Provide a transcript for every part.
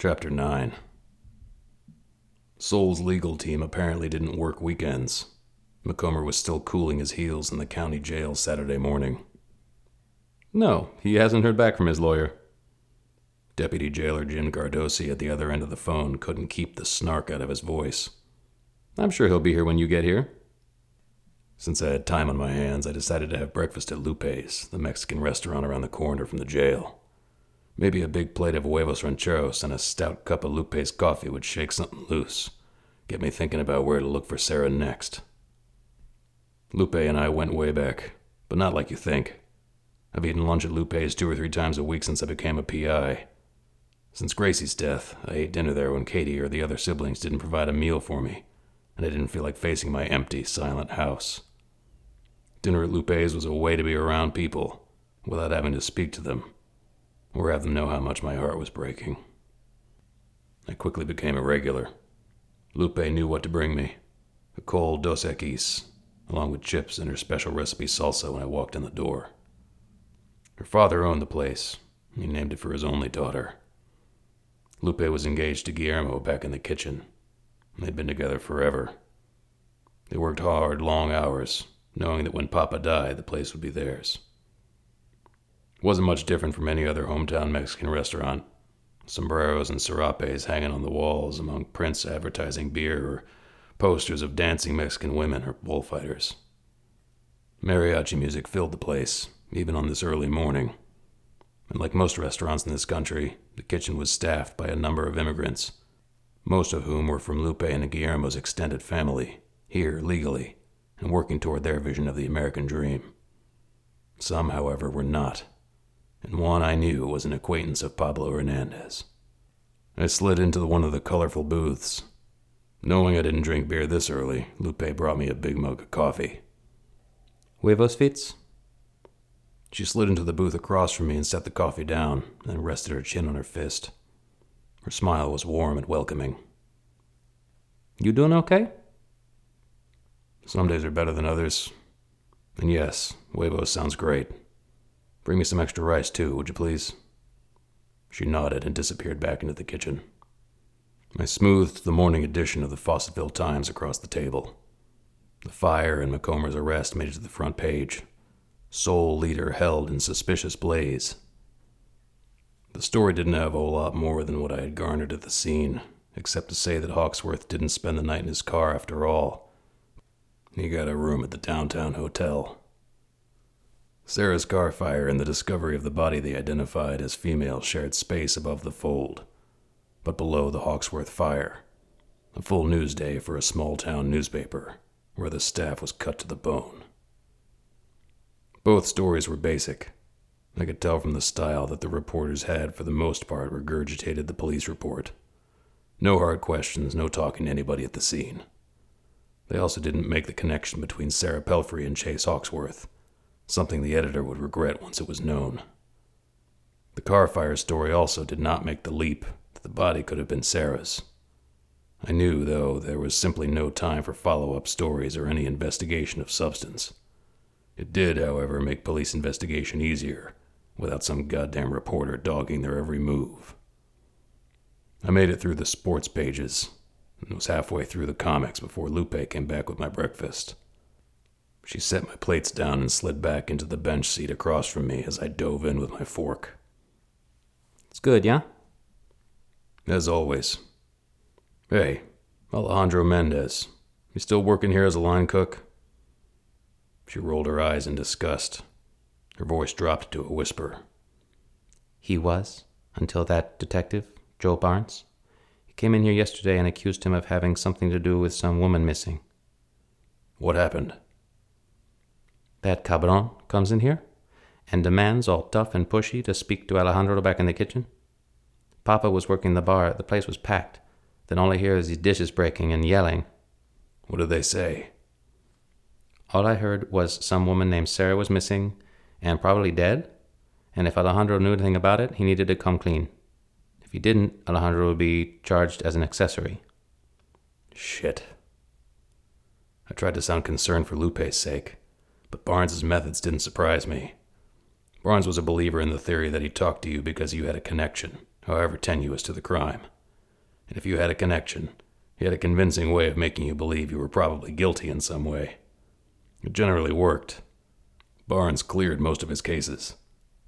Chapter 9 Soul's legal team apparently didn't work weekends. Macomber was still cooling his heels in the county jail Saturday morning. No, he hasn't heard back from his lawyer. Deputy Jailer Jim Gardosi at the other end of the phone couldn't keep the snark out of his voice. I'm sure he'll be here when you get here. Since I had time on my hands, I decided to have breakfast at Lupe's, the Mexican restaurant around the corner from the jail. Maybe a big plate of huevos rancheros and a stout cup of Lupe's coffee would shake something loose, get me thinking about where to look for Sarah next. Lupe and I went way back, but not like you think. I've eaten lunch at Lupe's two or three times a week since I became a PI. Since Gracie's death, I ate dinner there when Katie or the other siblings didn't provide a meal for me, and I didn't feel like facing my empty, silent house. Dinner at Lupe's was a way to be around people without having to speak to them or have them know how much my heart was breaking. I quickly became a regular. Lupe knew what to bring me a cold Dos Equis, along with chips and her special recipe salsa when I walked in the door. Her father owned the place. He named it for his only daughter. Lupe was engaged to Guillermo back in the kitchen. They'd been together forever. They worked hard, long hours, knowing that when Papa died, the place would be theirs. Wasn't much different from any other hometown Mexican restaurant. Sombreros and serapes hanging on the walls among prints advertising beer or posters of dancing Mexican women or bullfighters. Mariachi music filled the place, even on this early morning. And like most restaurants in this country, the kitchen was staffed by a number of immigrants, most of whom were from Lupe and Guillermo's extended family, here legally, and working toward their vision of the American dream. Some, however, were not, and one I knew was an acquaintance of Pablo Hernandez. I slid into one of the colorful booths. Knowing I didn't drink beer this early, Lupe brought me a big mug of coffee. Huevos Fitz? She slid into the booth across from me and set the coffee down, then rested her chin on her fist. Her smile was warm and welcoming. You doing okay? Some days are better than others. And yes, huevos sounds great. Bring me some extra rice, too, would you please? She nodded and disappeared back into the kitchen. I smoothed the morning edition of the Fawcettville Times across the table. The fire and Macomber's arrest made it to the front page. Soul leader held in suspicious blaze. The story didn't have a whole lot more than what I had garnered at the scene, except to say that Hawksworth didn't spend the night in his car after all. He got a room at the downtown hotel. Sarah's car fire and the discovery of the body they identified as female shared space above the fold, but below the Hawksworth fire, a full news day for a small town newspaper where the staff was cut to the bone. Both stories were basic. I could tell from the style that the reporters had, for the most part, regurgitated the police report. No hard questions, no talking to anybody at the scene. They also didn't make the connection between Sarah Pelfrey and Chase Hawksworth something the editor would regret once it was known. The car fire story also did not make the leap that the body could have been Sarah's. I knew, though, there was simply no time for follow up stories or any investigation of substance. It did, however, make police investigation easier, without some goddamn reporter dogging their every move. I made it through the sports pages and was halfway through the comics before Lupe came back with my breakfast. She set my plates down and slid back into the bench seat across from me as I dove in with my fork. It's good, yeah? As always. Hey, Alejandro Mendez. You still working here as a line cook? She rolled her eyes in disgust. Her voice dropped to a whisper. He was, until that detective, Joe Barnes. He came in here yesterday and accused him of having something to do with some woman missing. What happened? That cabron comes in here and demands, all tough and pushy, to speak to Alejandro back in the kitchen. Papa was working the bar, the place was packed. Then all I hear is these dishes breaking and yelling. What did they say? All I heard was some woman named Sarah was missing and probably dead, and if Alejandro knew anything about it, he needed to come clean. If he didn't, Alejandro would be charged as an accessory. Shit. I tried to sound concerned for Lupe's sake but Barnes's methods didn't surprise me. Barnes was a believer in the theory that he talked to you because you had a connection, however tenuous to the crime. And if you had a connection, he had a convincing way of making you believe you were probably guilty in some way. It generally worked. Barnes cleared most of his cases.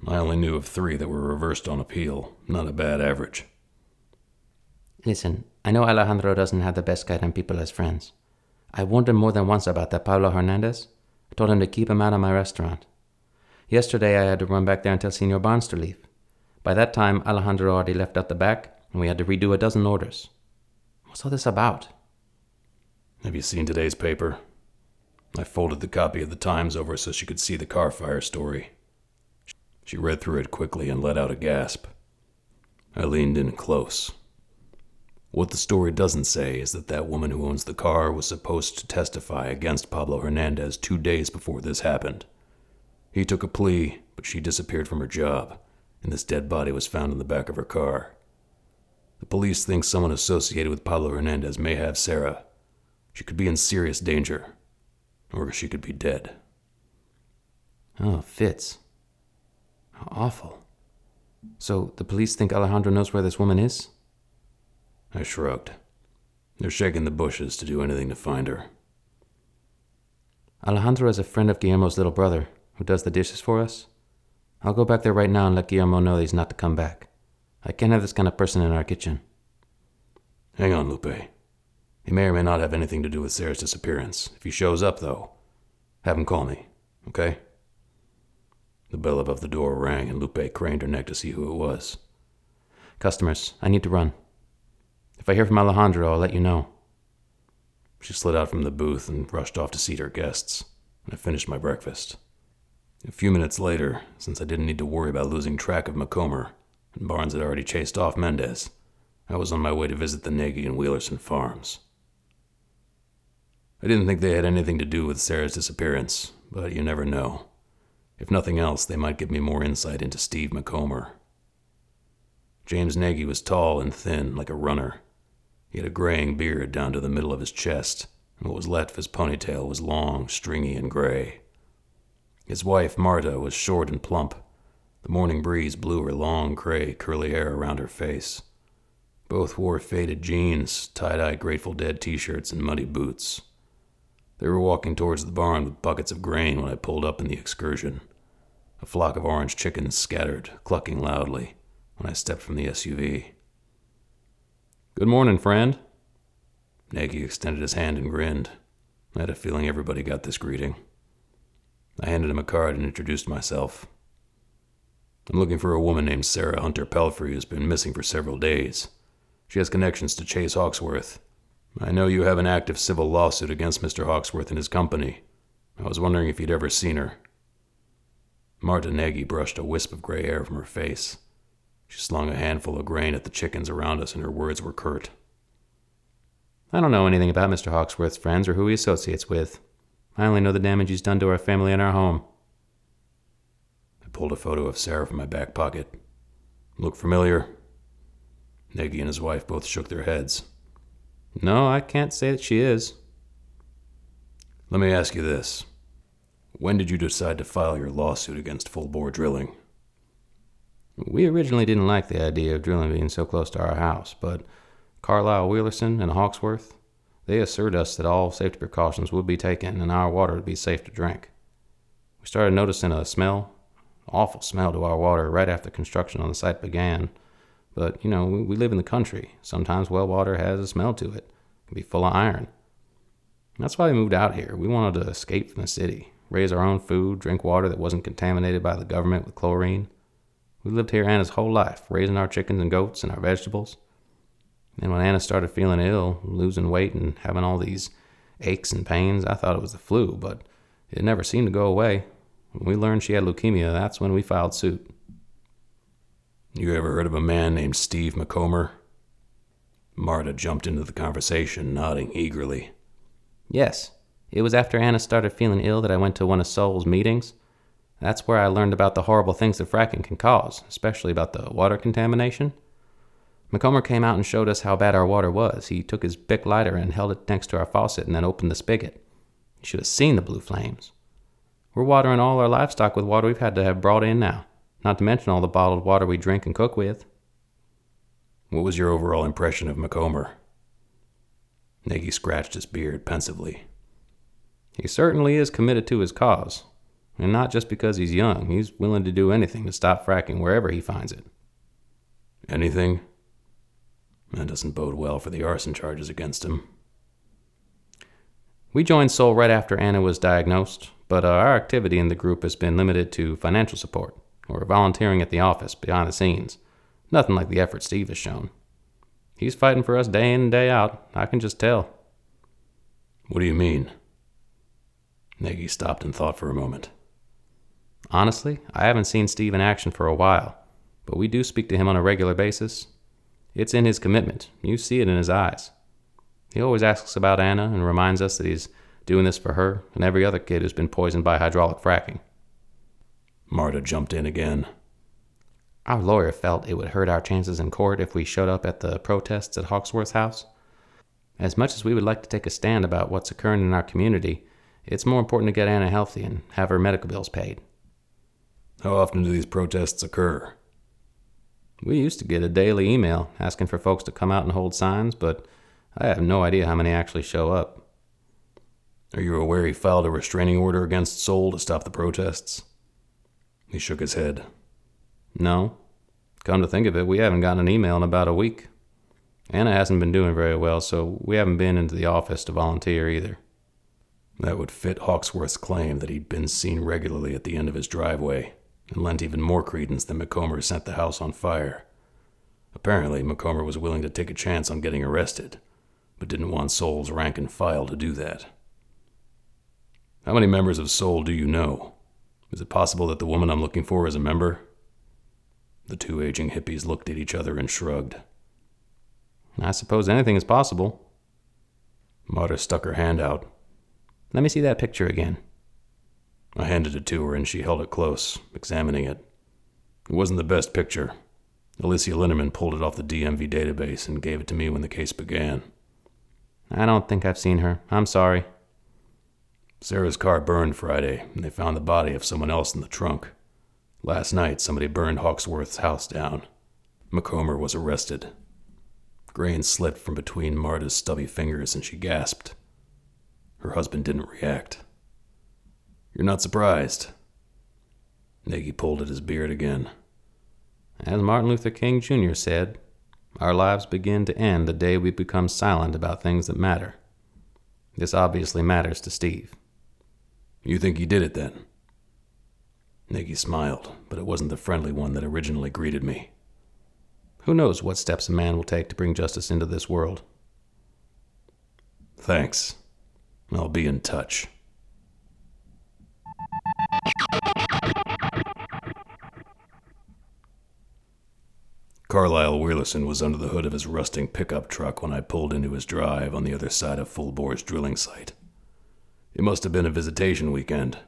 I only knew of three that were reversed on appeal. Not a bad average. Listen, I know Alejandro doesn't have the best guy and people as friends. I warned him more than once about that Pablo Hernandez. Told him to keep him out of my restaurant. Yesterday I had to run back there and tell Senor Barnes to leave. By that time, Alejandro already left out the back, and we had to redo a dozen orders. What's all this about? Have you seen today's paper? I folded the copy of the Times over so she could see the car fire story. She read through it quickly and let out a gasp. I leaned in close. What the story doesn't say is that that woman who owns the car was supposed to testify against Pablo Hernandez two days before this happened. He took a plea, but she disappeared from her job, and this dead body was found in the back of her car. The police think someone associated with Pablo Hernandez may have Sarah. She could be in serious danger, or she could be dead. Oh, Fitz. How awful. So the police think Alejandro knows where this woman is? I shrugged. They're shaking the bushes to do anything to find her. Alejandro is a friend of Guillermo's little brother, who does the dishes for us. I'll go back there right now and let Guillermo know he's not to come back. I can't have this kind of person in our kitchen. Hang on, Lupe. He may or may not have anything to do with Sarah's disappearance. If he shows up, though, have him call me, okay? The bell above the door rang, and Lupe craned her neck to see who it was. Customers, I need to run. If I hear from Alejandro, I'll let you know. She slid out from the booth and rushed off to seat her guests, and I finished my breakfast. A few minutes later, since I didn't need to worry about losing track of Macomber, and Barnes had already chased off Mendez, I was on my way to visit the Nagy and Wheelerson farms. I didn't think they had anything to do with Sarah's disappearance, but you never know. If nothing else, they might give me more insight into Steve Macomber. James Nagy was tall and thin, like a runner. He had a graying beard down to the middle of his chest, and what was left of his ponytail was long, stringy, and gray. His wife, Marta, was short and plump. The morning breeze blew her long, gray, curly hair around her face. Both wore faded jeans, tie dye Grateful Dead t shirts, and muddy boots. They were walking towards the barn with buckets of grain when I pulled up in the excursion. A flock of orange chickens scattered, clucking loudly, when I stepped from the SUV. Good morning, friend. Nagy extended his hand and grinned. I had a feeling everybody got this greeting. I handed him a card and introduced myself. I'm looking for a woman named Sarah Hunter Pelfrey who's been missing for several days. She has connections to Chase Hawksworth, I know you have an active civil lawsuit against Mr. Hawksworth and his company. I was wondering if you'd ever seen her. Marta Nagy brushed a wisp of gray hair from her face. She slung a handful of grain at the chickens around us, and her words were curt. I don't know anything about Mr. Hawksworth's friends or who he associates with. I only know the damage he's done to our family and our home. I pulled a photo of Sarah from my back pocket. Look familiar? Nagy and his wife both shook their heads. No, I can't say that she is. Let me ask you this. When did you decide to file your lawsuit against full bore drilling? We originally didn't like the idea of drilling being so close to our house, but Carlisle Wheelerson and Hawksworth, they assured us that all safety precautions would be taken and our water would be safe to drink. We started noticing a smell, awful smell to our water right after construction on the site began, but, you know, we live in the country. Sometimes well water has a smell to it, it can be full of iron. that's why we moved out here. We wanted to escape from the city, raise our own food, drink water that wasn't contaminated by the government with chlorine. We lived here Anna's whole life, raising our chickens and goats and our vegetables. And when Anna started feeling ill, losing weight, and having all these aches and pains, I thought it was the flu, but it never seemed to go away. When we learned she had leukemia, that's when we filed suit. You ever heard of a man named Steve Macomber? Marta jumped into the conversation, nodding eagerly. Yes. It was after Anna started feeling ill that I went to one of Sol's meetings. That's where I learned about the horrible things that fracking can cause, especially about the water contamination. Macomber came out and showed us how bad our water was. He took his Bic lighter and held it next to our faucet and then opened the spigot. You should have seen the blue flames. We're watering all our livestock with water we've had to have brought in now not to mention all the bottled water we drink and cook with. What was your overall impression of Macomber? Nagy scratched his beard pensively. He certainly is committed to his cause. And not just because he's young, he's willing to do anything to stop fracking wherever he finds it. Anything? That doesn't bode well for the arson charges against him. We joined Soul right after Anna was diagnosed, but uh, our activity in the group has been limited to financial support or volunteering at the office behind the scenes. Nothing like the effort Steve has shown. He's fighting for us day in and day out. I can just tell. What do you mean? Nagy stopped and thought for a moment. Honestly, I haven't seen Steve in action for a while, but we do speak to him on a regular basis. It's in his commitment. You see it in his eyes. He always asks about Anna and reminds us that he's doing this for her and every other kid who's been poisoned by hydraulic fracking. Marta jumped in again. Our lawyer felt it would hurt our chances in court if we showed up at the protests at Hawksworth House. As much as we would like to take a stand about what's occurring in our community, it's more important to get Anna healthy and have her medical bills paid. How often do these protests occur? We used to get a daily email asking for folks to come out and hold signs, but I have no idea how many actually show up. Are you aware he filed a restraining order against Soul to stop the protests? He shook his head. No. Come to think of it, we haven't gotten an email in about a week. Anna hasn't been doing very well, so we haven't been into the office to volunteer either. That would fit Hawksworth's claim that he'd been seen regularly at the end of his driveway, and lent even more credence than Macomber set the house on fire. Apparently, Macomber was willing to take a chance on getting arrested, but didn't want Soul's rank and file to do that. How many members of Soul do you know? Is it possible that the woman I'm looking for is a member? The two aging hippies looked at each other and shrugged. I suppose anything is possible. Marta stuck her hand out. Let me see that picture again. I handed it to her and she held it close, examining it. It wasn't the best picture. Alicia Linneman pulled it off the DMV database and gave it to me when the case began. I don't think I've seen her. I'm sorry. Sarah's car burned Friday, and they found the body of someone else in the trunk. Last night, somebody burned Hawksworth's house down. Macomber was arrested. Grain slipped from between Marta's stubby fingers and she gasped. Her husband didn't react. You're not surprised. Nagy pulled at his beard again. As Martin Luther King Jr. said, our lives begin to end the day we become silent about things that matter. This obviously matters to Steve. You think he did it then? Nagy smiled, but it wasn't the friendly one that originally greeted me. Who knows what steps a man will take to bring justice into this world? Thanks. I'll be in touch. Carlisle Wheelerson was under the hood of his rusting pickup truck when I pulled into his drive on the other side of Full Bore's drilling site. It must have been a visitation weekend.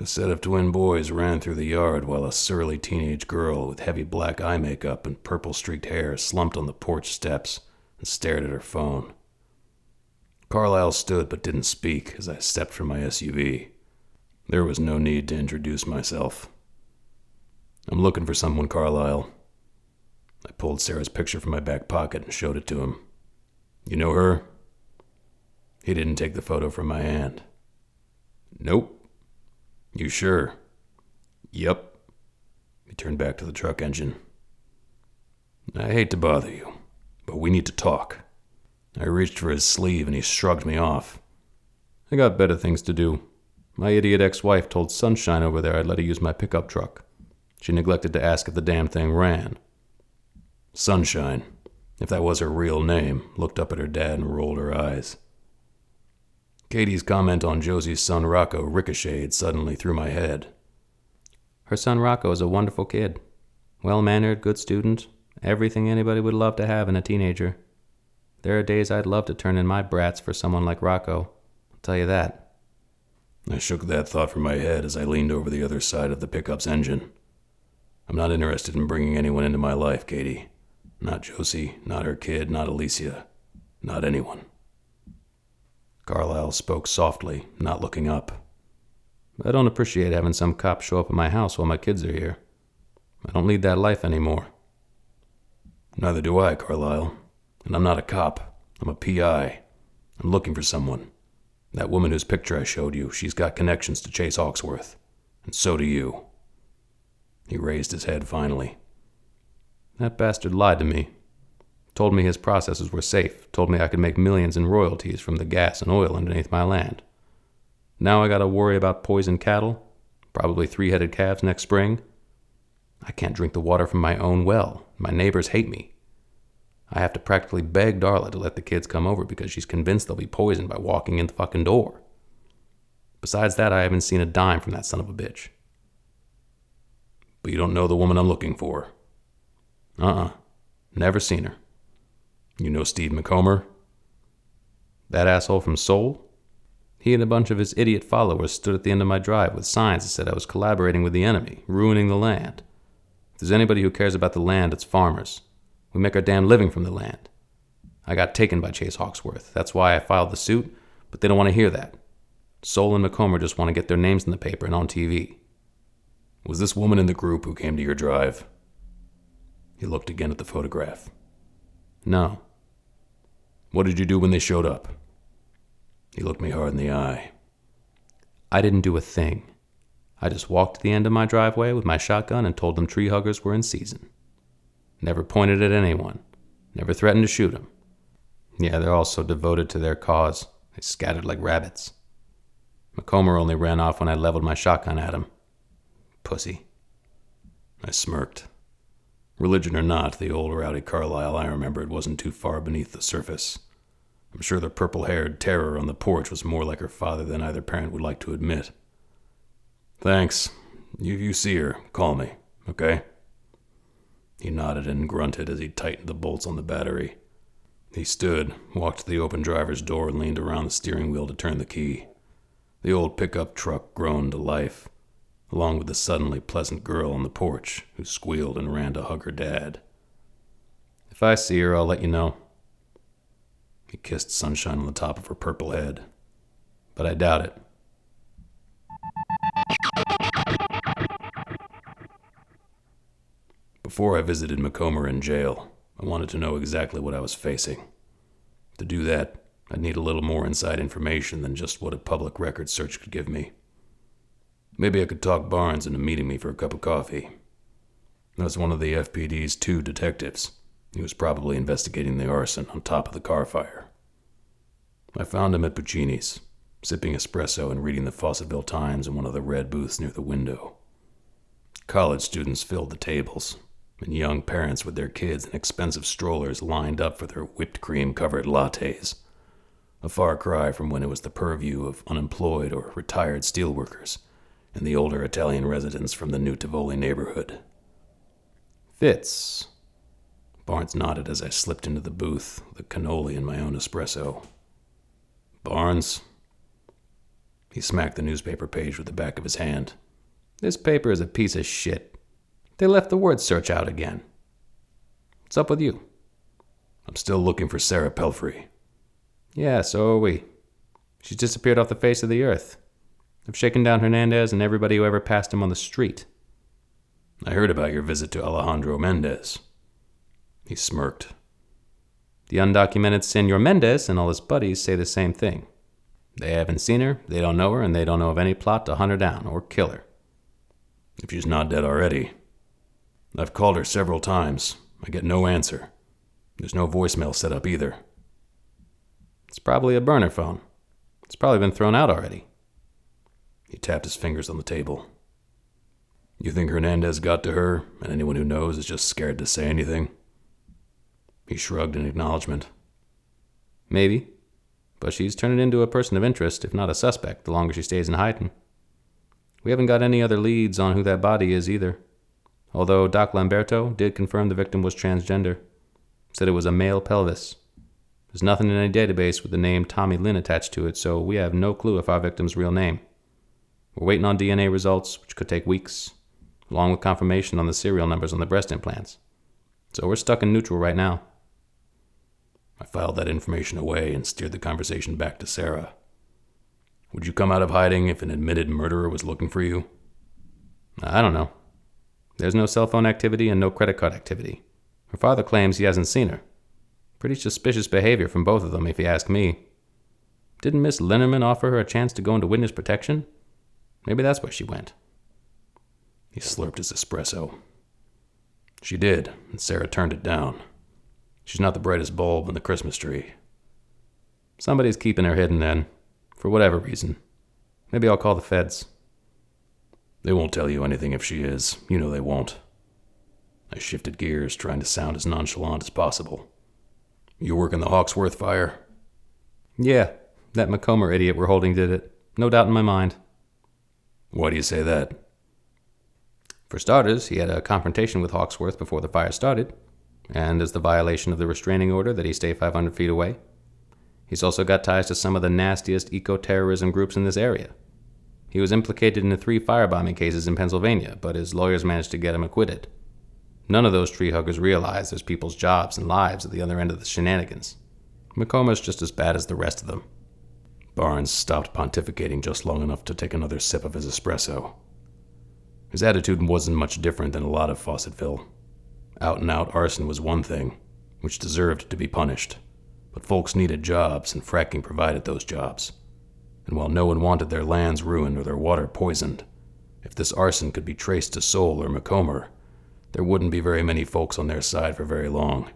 A set of twin boys ran through the yard while a surly teenage girl with heavy black eye makeup and purple streaked hair slumped on the porch steps and stared at her phone. Carlisle stood but didn't speak as I stepped from my SUV. There was no need to introduce myself. I'm looking for someone, Carlisle. I pulled Sarah's picture from my back pocket and showed it to him. You know her? He didn't take the photo from my hand. Nope. You sure? Yep. He turned back to the truck engine. I hate to bother you, but we need to talk. I reached for his sleeve and he shrugged me off. I got better things to do. My idiot ex wife told Sunshine over there I'd let her use my pickup truck. She neglected to ask if the damn thing ran. Sunshine, if that was her real name, looked up at her dad and rolled her eyes. Katie's comment on Josie's son Rocco ricocheted suddenly through my head. Her son Rocco is a wonderful kid. Well mannered, good student, everything anybody would love to have in a teenager. There are days I'd love to turn in my brats for someone like Rocco. I'll tell you that. I shook that thought from my head as I leaned over the other side of the pickup's engine. I'm not interested in bringing anyone into my life, Katie. Not Josie, not her kid, not Alicia, not anyone. Carlisle spoke softly, not looking up. I don't appreciate having some cop show up at my house while my kids are here. I don't lead that life anymore. Neither do I, Carlisle. And I'm not a cop. I'm a PI. I'm looking for someone. That woman whose picture I showed you, she's got connections to Chase Hawksworth. And so do you. He raised his head finally. That bastard lied to me. Told me his processes were safe. Told me I could make millions in royalties from the gas and oil underneath my land. Now I gotta worry about poisoned cattle, probably three headed calves next spring. I can't drink the water from my own well. My neighbors hate me. I have to practically beg Darla to let the kids come over because she's convinced they'll be poisoned by walking in the fucking door. Besides that, I haven't seen a dime from that son of a bitch. But you don't know the woman I'm looking for. Uh uh Never seen her. You know Steve Macomber? That asshole from Soul? He and a bunch of his idiot followers stood at the end of my drive with signs that said I was collaborating with the enemy, ruining the land. If there's anybody who cares about the land, it's farmers. We make our damn living from the land. I got taken by Chase Hawksworth. That's why I filed the suit, but they don't want to hear that. Soul and Macomber just want to get their names in the paper and on TV. Was this woman in the group who came to your drive? He looked again at the photograph. No. What did you do when they showed up? He looked me hard in the eye. I didn't do a thing. I just walked to the end of my driveway with my shotgun and told them tree huggers were in season. Never pointed at anyone. Never threatened to shoot them. Yeah, they're all so devoted to their cause. They scattered like rabbits. Macomber only ran off when I leveled my shotgun at him. Pussy. I smirked. Religion or not, the old rowdy Carlisle I remembered wasn't too far beneath the surface. I'm sure the purple haired terror on the porch was more like her father than either parent would like to admit. Thanks. If you see her, call me, okay? He nodded and grunted as he tightened the bolts on the battery. He stood, walked to the open driver's door, and leaned around the steering wheel to turn the key. The old pickup truck groaned to life, along with the suddenly pleasant girl on the porch who squealed and ran to hug her dad. If I see her, I'll let you know. He kissed sunshine on the top of her purple head. But I doubt it. Before I visited Macomber in jail, I wanted to know exactly what I was facing. To do that, I'd need a little more inside information than just what a public record search could give me. Maybe I could talk Barnes into meeting me for a cup of coffee. That's one of the FPD's two detectives. He was probably investigating the arson on top of the car fire. I found him at Puccini's, sipping espresso and reading the Fawcettville Times in one of the red booths near the window. College students filled the tables, and young parents with their kids in expensive strollers lined up for their whipped cream covered lattes. A far cry from when it was the purview of unemployed or retired steelworkers and the older Italian residents from the New Tivoli neighborhood. Fitz. Barnes nodded as I slipped into the booth, the cannoli in my own espresso. Barnes? He smacked the newspaper page with the back of his hand. This paper is a piece of shit. They left the word search out again. What's up with you? I'm still looking for Sarah Pelfrey. Yeah, so are we. She's disappeared off the face of the earth. I've shaken down Hernandez and everybody who ever passed him on the street. I heard about your visit to Alejandro Mendez. He smirked. The undocumented Senor Mendez and all his buddies say the same thing. They haven't seen her, they don't know her, and they don't know of any plot to hunt her down or kill her. If she's not dead already, I've called her several times. I get no answer. There's no voicemail set up either. It's probably a burner phone. It's probably been thrown out already. He tapped his fingers on the table. You think Hernandez got to her, and anyone who knows is just scared to say anything? He shrugged in acknowledgement. Maybe. But she's turning into a person of interest, if not a suspect, the longer she stays in hiding. We haven't got any other leads on who that body is either although Doc Lamberto did confirm the victim was transgender. Said it was a male pelvis. There's nothing in any database with the name Tommy Lynn attached to it, so we have no clue of our victim's real name. We're waiting on DNA results, which could take weeks, along with confirmation on the serial numbers on the breast implants. So we're stuck in neutral right now. I filed that information away and steered the conversation back to Sarah. Would you come out of hiding if an admitted murderer was looking for you? I don't know. There's no cell phone activity and no credit card activity. Her father claims he hasn't seen her. Pretty suspicious behavior from both of them, if you ask me. Didn't Miss Linnerman offer her a chance to go into witness protection? Maybe that's where she went. He slurped his espresso. She did, and Sarah turned it down. She's not the brightest bulb in the Christmas tree. Somebody's keeping her hidden then, for whatever reason. Maybe I'll call the feds. They won't tell you anything if she is. You know they won't. I shifted gears, trying to sound as nonchalant as possible. You working the Hawksworth fire? Yeah, that Macomber idiot we're holding did it. No doubt in my mind. Why do you say that? For starters, he had a confrontation with Hawksworth before the fire started, and as the violation of the restraining order that he stay 500 feet away. He's also got ties to some of the nastiest eco terrorism groups in this area. He was implicated in the three firebombing cases in Pennsylvania, but his lawyers managed to get him acquitted. None of those tree huggers realize there's people's jobs and lives at the other end of the shenanigans. Macomber's just as bad as the rest of them. Barnes stopped pontificating just long enough to take another sip of his espresso. His attitude wasn't much different than a lot of Fawcettville. Out and out arson was one thing, which deserved to be punished, but folks needed jobs, and fracking provided those jobs. And while no one wanted their lands ruined or their water poisoned, if this arson could be traced to Soul or Macomber, there wouldn't be very many folks on their side for very long.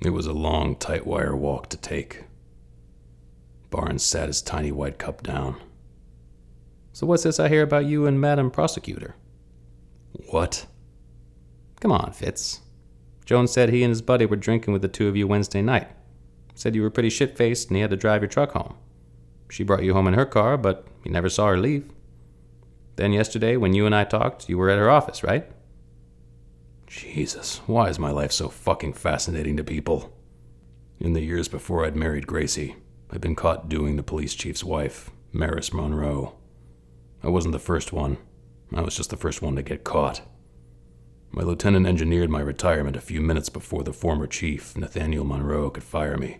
It was a long, tight wire walk to take. Barnes sat his tiny white cup down. So, what's this I hear about you and Madam Prosecutor? What? Come on, Fitz. Jones said he and his buddy were drinking with the two of you Wednesday night. Said you were pretty shit faced and he had to drive your truck home. She brought you home in her car, but you never saw her leave. Then yesterday, when you and I talked, you were at her office, right? Jesus, why is my life so fucking fascinating to people? In the years before I'd married Gracie, I'd been caught doing the police chief's wife, Maris Monroe. I wasn't the first one. I was just the first one to get caught. My lieutenant engineered my retirement a few minutes before the former chief, Nathaniel Monroe, could fire me.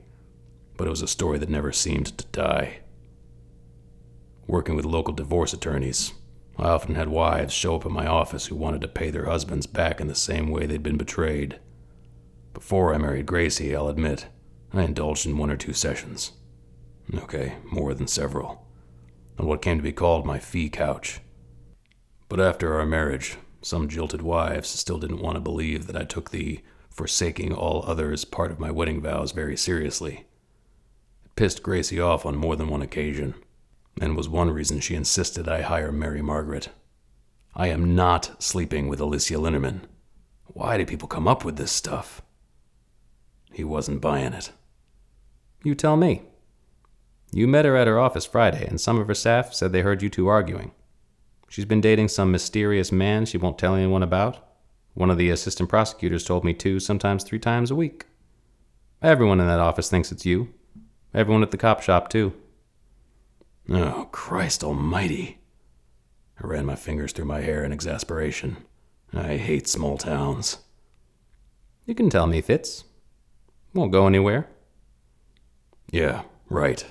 But it was a story that never seemed to die. Working with local divorce attorneys, I often had wives show up in my office who wanted to pay their husbands back in the same way they'd been betrayed. Before I married Gracie, I'll admit, I indulged in one or two sessions. Okay, more than several. On what came to be called my fee couch. But after our marriage, some jilted wives still didn't want to believe that I took the forsaking all others part of my wedding vows very seriously. It pissed Gracie off on more than one occasion and was one reason she insisted I hire Mary Margaret. I am not sleeping with Alicia Linnerman. Why do people come up with this stuff? He wasn't buying it. You tell me. You met her at her office Friday, and some of her staff said they heard you two arguing. She's been dating some mysterious man she won't tell anyone about. One of the assistant prosecutors told me two, sometimes three times a week. Everyone in that office thinks it's you. Everyone at the cop shop, too. Oh, Christ almighty. I ran my fingers through my hair in exasperation. I hate small towns. You can tell me, Fitz. Won't go anywhere. Yeah, right.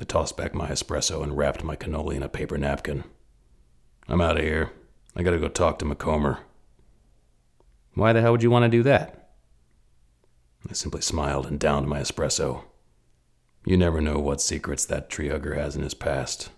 I tossed back my espresso and wrapped my cannoli in a paper napkin. I'm out of here. I gotta go talk to Macomber. Why the hell would you want to do that? I simply smiled and downed my espresso. You never know what secrets that tree hugger has in his past.